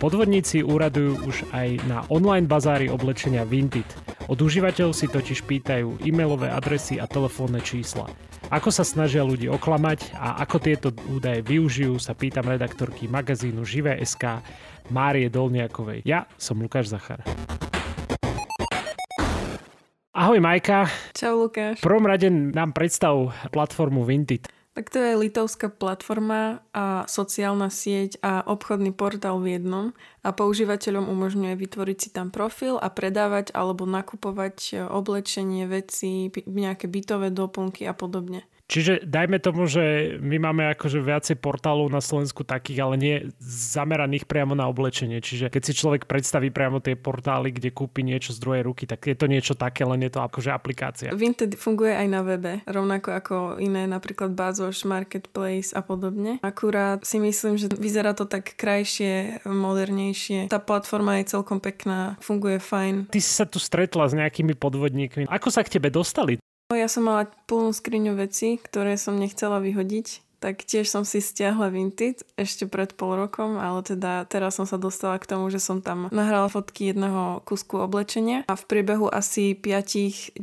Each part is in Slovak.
Podvodníci úradujú už aj na online bazári oblečenia Vinted. Od užívateľov si totiž pýtajú e-mailové adresy a telefónne čísla. Ako sa snažia ľudí oklamať a ako tieto údaje využijú, sa pýtam redaktorky magazínu Živé.sk Márie Dolniakovej. Ja som Lukáš Zachar. Ahoj Majka. Čau Lukáš. V prvom rade nám predstav platformu Vinted. Tak to je litovská platforma a sociálna sieť a obchodný portál v jednom a používateľom umožňuje vytvoriť si tam profil a predávať alebo nakupovať oblečenie, veci, nejaké bytové doplnky a podobne. Čiže dajme tomu, že my máme akože viacej portálov na Slovensku takých, ale nie zameraných priamo na oblečenie. Čiže keď si človek predstaví priamo tie portály, kde kúpi niečo z druhej ruky, tak je to niečo také, len je to akože aplikácia. Vinted funguje aj na webe, rovnako ako iné, napríklad Bazoš, Marketplace a podobne. Akurát si myslím, že vyzerá to tak krajšie, modernejšie. Tá platforma je celkom pekná, funguje fajn. Ty si sa tu stretla s nejakými podvodníkmi. Ako sa k tebe dostali? Ja som mala plnú skriňu veci, ktoré som nechcela vyhodiť tak tiež som si stiahla Vinted ešte pred pol rokom, ale teda teraz som sa dostala k tomu, že som tam nahrala fotky jedného kusku oblečenia a v priebehu asi 5-10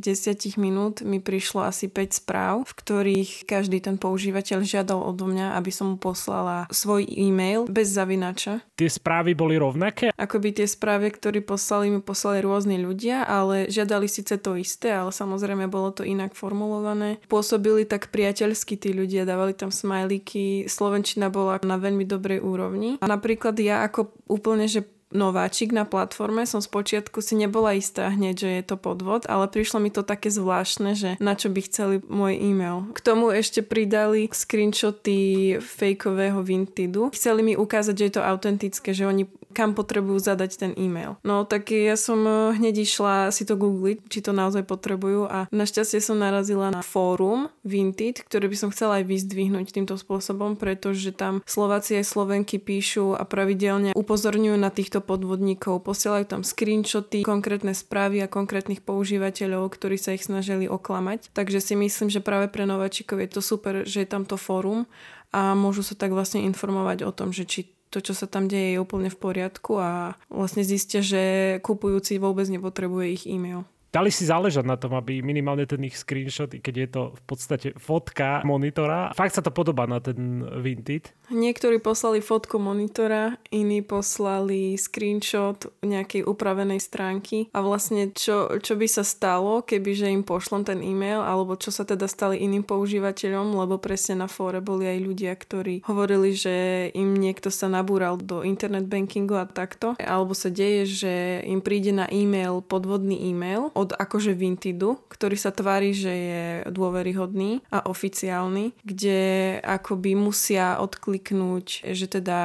minút mi prišlo asi 5 správ, v ktorých každý ten používateľ žiadal odo mňa, aby som mu poslala svoj e-mail bez zavinača. Tie správy boli rovnaké? Akoby tie správy, ktoré poslali, mi poslali rôzni ľudia, ale žiadali síce to isté, ale samozrejme bolo to inak formulované. Pôsobili tak priateľsky tí ľudia, dávali tam smajlíky, slovenčina bola na veľmi dobrej úrovni. A napríklad ja ako úplne, že nováčik na platforme, som spočiatku si nebola istá hneď, že je to podvod, ale prišlo mi to také zvláštne, že na čo by chceli môj e-mail. K tomu ešte pridali screenshoty fejkového Vintidu. Chceli mi ukázať, že je to autentické, že oni kam potrebujú zadať ten e-mail. No tak ja som eh, hneď išla si to googliť, či to naozaj potrebujú a našťastie som narazila na fórum Vinted, ktoré by som chcela aj vyzdvihnúť týmto spôsobom, pretože tam Slováci aj Slovenky píšu a pravidelne upozorňujú na týchto podvodníkov, posielajú tam screenshoty, konkrétne správy a konkrétnych používateľov, ktorí sa ich snažili oklamať. Takže si myslím, že práve pre nováčikov je to super, že je tamto fórum a môžu sa tak vlastne informovať o tom, že či to, čo sa tam deje, je úplne v poriadku a vlastne zistia, že kupujúci vôbec nepotrebuje ich e-mail dali si záležať na tom, aby minimálne ten ich screenshot, i keď je to v podstate fotka monitora, fakt sa to podobá na ten Vinted. Niektorí poslali fotku monitora, iní poslali screenshot nejakej upravenej stránky. A vlastne čo, čo by sa stalo, keby že im pošlom ten e-mail, alebo čo sa teda stali iným používateľom, lebo presne na fóre boli aj ľudia, ktorí hovorili, že im niekto sa nabúral do internet bankingu a takto, alebo sa deje, že im príde na e-mail podvodný e-mail od akože Vintidu, ktorý sa tvári, že je dôveryhodný a oficiálny, kde akoby musia odkliknúť, že teda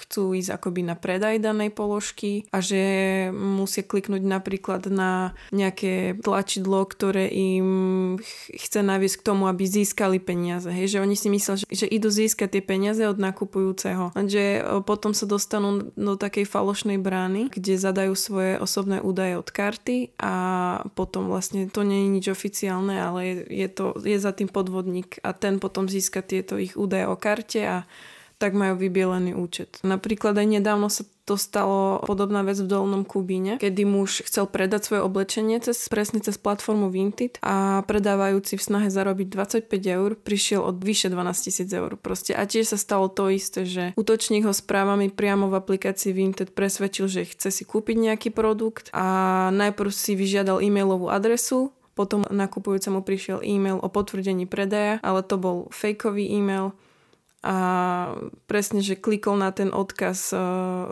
chcú ísť akoby na predaj danej položky a že musia kliknúť napríklad na nejaké tlačidlo, ktoré im chce naviesť k tomu, aby získali peniaze. Hej, že oni si myslia, že, že idú získať tie peniaze od nakupujúceho. Lenže potom sa dostanú do takej falošnej brány, kde zadajú svoje osobné údaje od karty a potom vlastne to nie je nič oficiálne, ale je, je, to, je za tým podvodník a ten potom získa tieto ich údaje o karte a tak majú vybielený účet. Napríklad aj nedávno sa to stalo podobná vec v Dolnom Kubíne, kedy muž chcel predať svoje oblečenie cez, presne cez platformu Vinted a predávajúci v snahe zarobiť 25 eur prišiel od vyše 12 tisíc eur. Proste a tiež sa stalo to isté, že útočník ho správami priamo v aplikácii Vinted presvedčil, že chce si kúpiť nejaký produkt a najprv si vyžiadal e-mailovú adresu, potom nakupujúcemu prišiel e-mail o potvrdení predaja, ale to bol fejkový e-mail a presne, že klikol na ten odkaz e,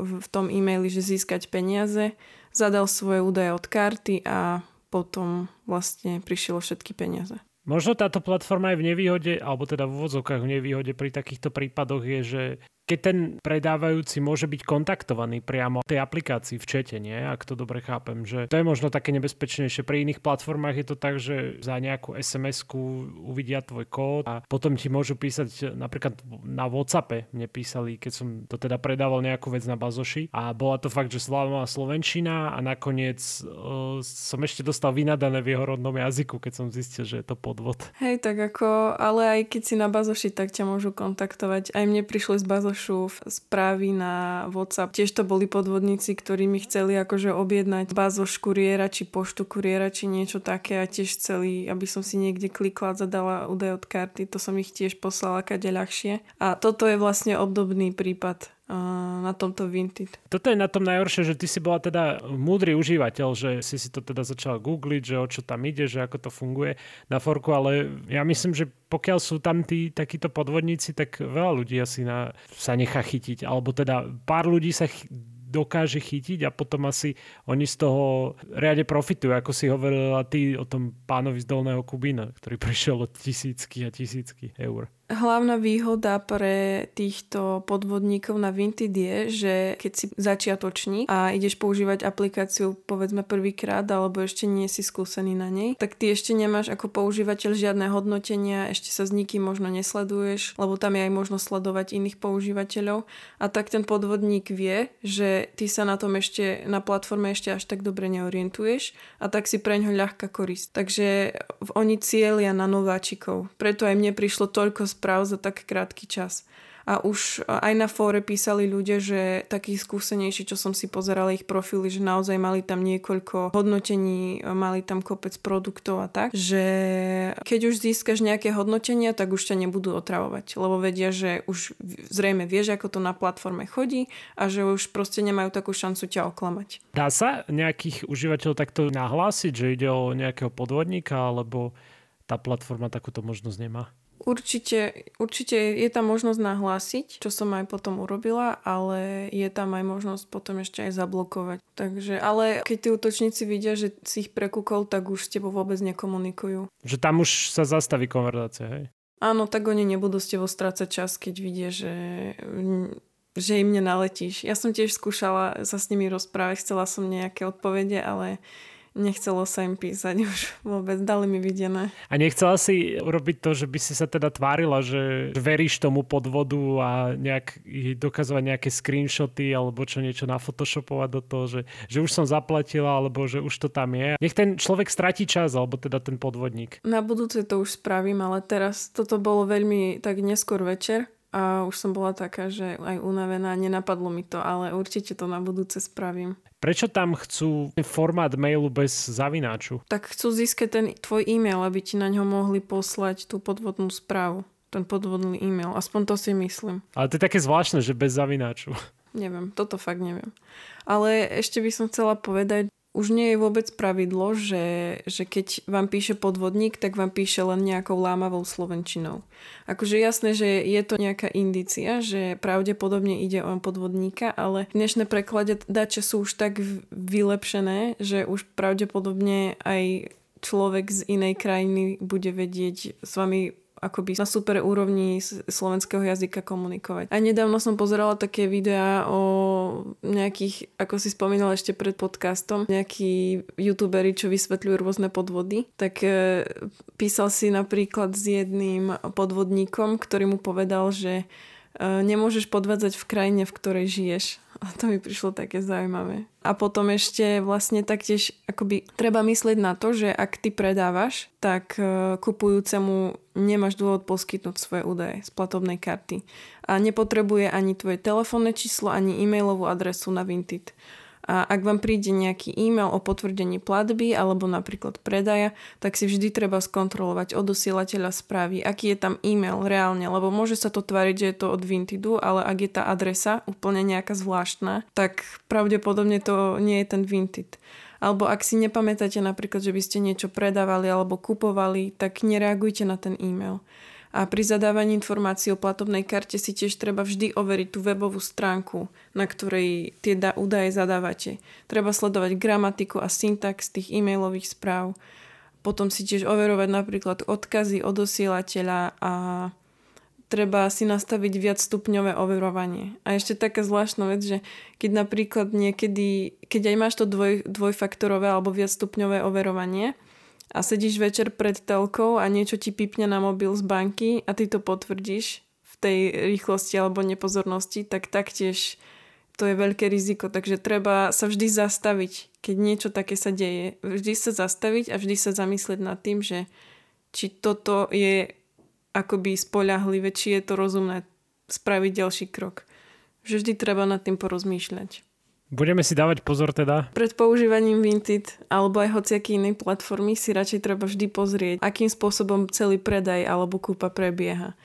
v tom e-maili, že získať peniaze, zadal svoje údaje od karty a potom vlastne prišielo všetky peniaze. Možno táto platforma je v nevýhode, alebo teda v úvodzovkách v nevýhode pri takýchto prípadoch je, že keď ten predávajúci môže byť kontaktovaný priamo v tej aplikácii v čete, nie? Ak to dobre chápem, že to je možno také nebezpečnejšie. Pri iných platformách je to tak, že za nejakú SMS-ku uvidia tvoj kód a potom ti môžu písať napríklad na WhatsAppe mne písali, keď som to teda predával nejakú vec na bazoši a bola to fakt, že slávna slovenčina a nakoniec uh, som ešte dostal vynadané v jeho rodnom jazyku, keď som zistil, že je to podvod. Hej, tak ako, ale aj keď si na bazoši, tak ťa môžu kontaktovať. Aj mne prišli z bazoši falošu správy na WhatsApp. Tiež to boli podvodníci, ktorí mi chceli akože objednať bázoš kuriéra, či poštu kuriéra, či niečo také a tiež chceli, aby som si niekde klikla, zadala údaj od karty. To som ich tiež poslala kade ľahšie. A toto je vlastne obdobný prípad na tomto Vinted. Toto je na tom najhoršie, že ty si bola teda múdry užívateľ, že si si to teda začala googliť, že o čo tam ide, že ako to funguje na forku, ale ja myslím, že pokiaľ sú tam tí takíto podvodníci, tak veľa ľudí asi na, sa nechá chytiť, alebo teda pár ľudí sa ch- dokáže chytiť a potom asi oni z toho riade profitujú, ako si hovorila ty o tom pánovi z Dolného Kubína, ktorý prišiel od tisícky a tisícky eur. Hlavná výhoda pre týchto podvodníkov na Vinted je, že keď si začiatočník a ideš používať aplikáciu povedzme prvýkrát alebo ešte nie si skúsený na nej, tak ty ešte nemáš ako používateľ žiadne hodnotenia, ešte sa s nikým možno nesleduješ, lebo tam je aj možno sledovať iných používateľov a tak ten podvodník vie, že ty sa na tom ešte na platforme ešte až tak dobre neorientuješ a tak si preňho ľahká korist. Takže oni cieľia na nováčikov. Preto aj mne prišlo toľko správ za tak krátky čas. A už aj na fóre písali ľudia, že takí skúsenejší, čo som si pozerala ich profily, že naozaj mali tam niekoľko hodnotení, mali tam kopec produktov a tak, že keď už získaš nejaké hodnotenia, tak už ťa nebudú otravovať, lebo vedia, že už zrejme vieš, ako to na platforme chodí a že už proste nemajú takú šancu ťa oklamať. Dá sa nejakých užívateľov takto nahlásiť, že ide o nejakého podvodníka, alebo tá platforma takúto možnosť nemá? Určite, určite je tam možnosť nahlásiť, čo som aj potom urobila, ale je tam aj možnosť potom ešte aj zablokovať. Takže, ale keď tí útočníci vidia, že si ich prekúkol, tak už s tebou vôbec nekomunikujú. Že tam už sa zastaví konverzácia, hej? Áno, tak oni nebudú s tebou strácať čas, keď vidia, že že im nenaletíš. Ja som tiež skúšala sa s nimi rozprávať, chcela som nejaké odpovede, ale nechcelo sa im písať už vôbec, dali mi videné. A nechcela si urobiť to, že by si sa teda tvárila, že veríš tomu podvodu a nejak dokazovať nejaké screenshoty alebo čo niečo na photoshopovať do toho, že, že už som zaplatila alebo že už to tam je. Nech ten človek stratí čas alebo teda ten podvodník. Na budúce to už spravím, ale teraz toto bolo veľmi tak neskôr večer a už som bola taká, že aj unavená, nenapadlo mi to, ale určite to na budúce spravím. Prečo tam chcú formát mailu bez zavináču? Tak chcú získať ten tvoj e-mail, aby ti na ňo mohli poslať tú podvodnú správu. Ten podvodný e-mail. Aspoň to si myslím. Ale to je také zvláštne, že bez zavináču. Neviem, toto fakt neviem. Ale ešte by som chcela povedať, už nie je vôbec pravidlo, že, že keď vám píše podvodník, tak vám píše len nejakou lámavou slovenčinou. Akože jasné, že je to nejaká indícia, že pravdepodobne ide o podvodníka, ale dnešné prekladače sú už tak vylepšené, že už pravdepodobne aj človek z inej krajiny bude vedieť s vami akoby na super úrovni slovenského jazyka komunikovať. A nedávno som pozerala také videá o nejakých, ako si spomínala ešte pred podcastom, nejakí youtuberi, čo vysvetľujú rôzne podvody, tak e, písal si napríklad s jedným podvodníkom, ktorý mu povedal, že nemôžeš podvádzať v krajine, v ktorej žiješ a to mi prišlo také zaujímavé. A potom ešte vlastne taktiež akoby treba myslieť na to, že ak ty predávaš, tak uh, kupujúcemu nemáš dôvod poskytnúť svoje údaje z platobnej karty. A nepotrebuje ani tvoje telefónne číslo, ani e-mailovú adresu na Vinted. A ak vám príde nejaký e-mail o potvrdení platby alebo napríklad predaja, tak si vždy treba skontrolovať od osielateľa správy, aký je tam e-mail reálne, lebo môže sa to tvariť, že je to od Vintidu, ale ak je tá adresa úplne nejaká zvláštna, tak pravdepodobne to nie je ten Vinted. Alebo ak si nepamätáte napríklad, že by ste niečo predávali alebo kupovali, tak nereagujte na ten e-mail. A pri zadávaní informácií o platobnej karte si tiež treba vždy overiť tú webovú stránku, na ktorej tie údaje zadávate. Treba sledovať gramatiku a syntax tých e-mailových správ. Potom si tiež overovať napríklad odkazy od osielateľa a treba si nastaviť viac stupňové overovanie. A ešte taká zvláštna vec, že keď napríklad niekedy, keď aj máš to dvoj, dvojfaktorové alebo viac stupňové overovanie, a sedíš večer pred telkou a niečo ti pipne na mobil z banky a ty to potvrdíš v tej rýchlosti alebo nepozornosti, tak taktiež to je veľké riziko. Takže treba sa vždy zastaviť, keď niečo také sa deje. Vždy sa zastaviť a vždy sa zamyslieť nad tým, že či toto je akoby spoľahlivé, či je to rozumné spraviť ďalší krok. Že vždy treba nad tým porozmýšľať. Budeme si dávať pozor teda. Pred používaním Vinted alebo aj hociaký inej platformy si radšej treba vždy pozrieť, akým spôsobom celý predaj alebo kúpa prebieha.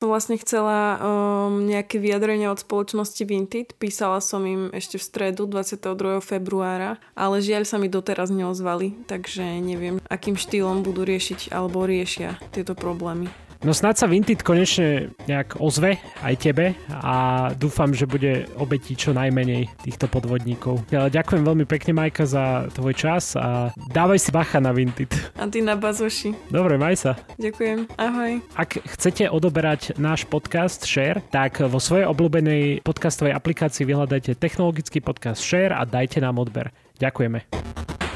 Som vlastne chcela um, nejaké vyjadrenia od spoločnosti Vinted. Písala som im ešte v stredu 22. februára, ale žiaľ sa mi doteraz neozvali, takže neviem, akým štýlom budú riešiť alebo riešia tieto problémy. No snáď sa Vinted konečne nejak ozve aj tebe a dúfam, že bude obetí čo najmenej týchto podvodníkov. Ja ďakujem veľmi pekne Majka za tvoj čas a dávaj si bacha na Vinted. A ty na bazoši. Dobre, maj sa. Ďakujem, ahoj. Ak chcete odoberať náš podcast Share, tak vo svojej obľúbenej podcastovej aplikácii vyhľadajte technologický podcast Share a dajte nám odber. Ďakujeme.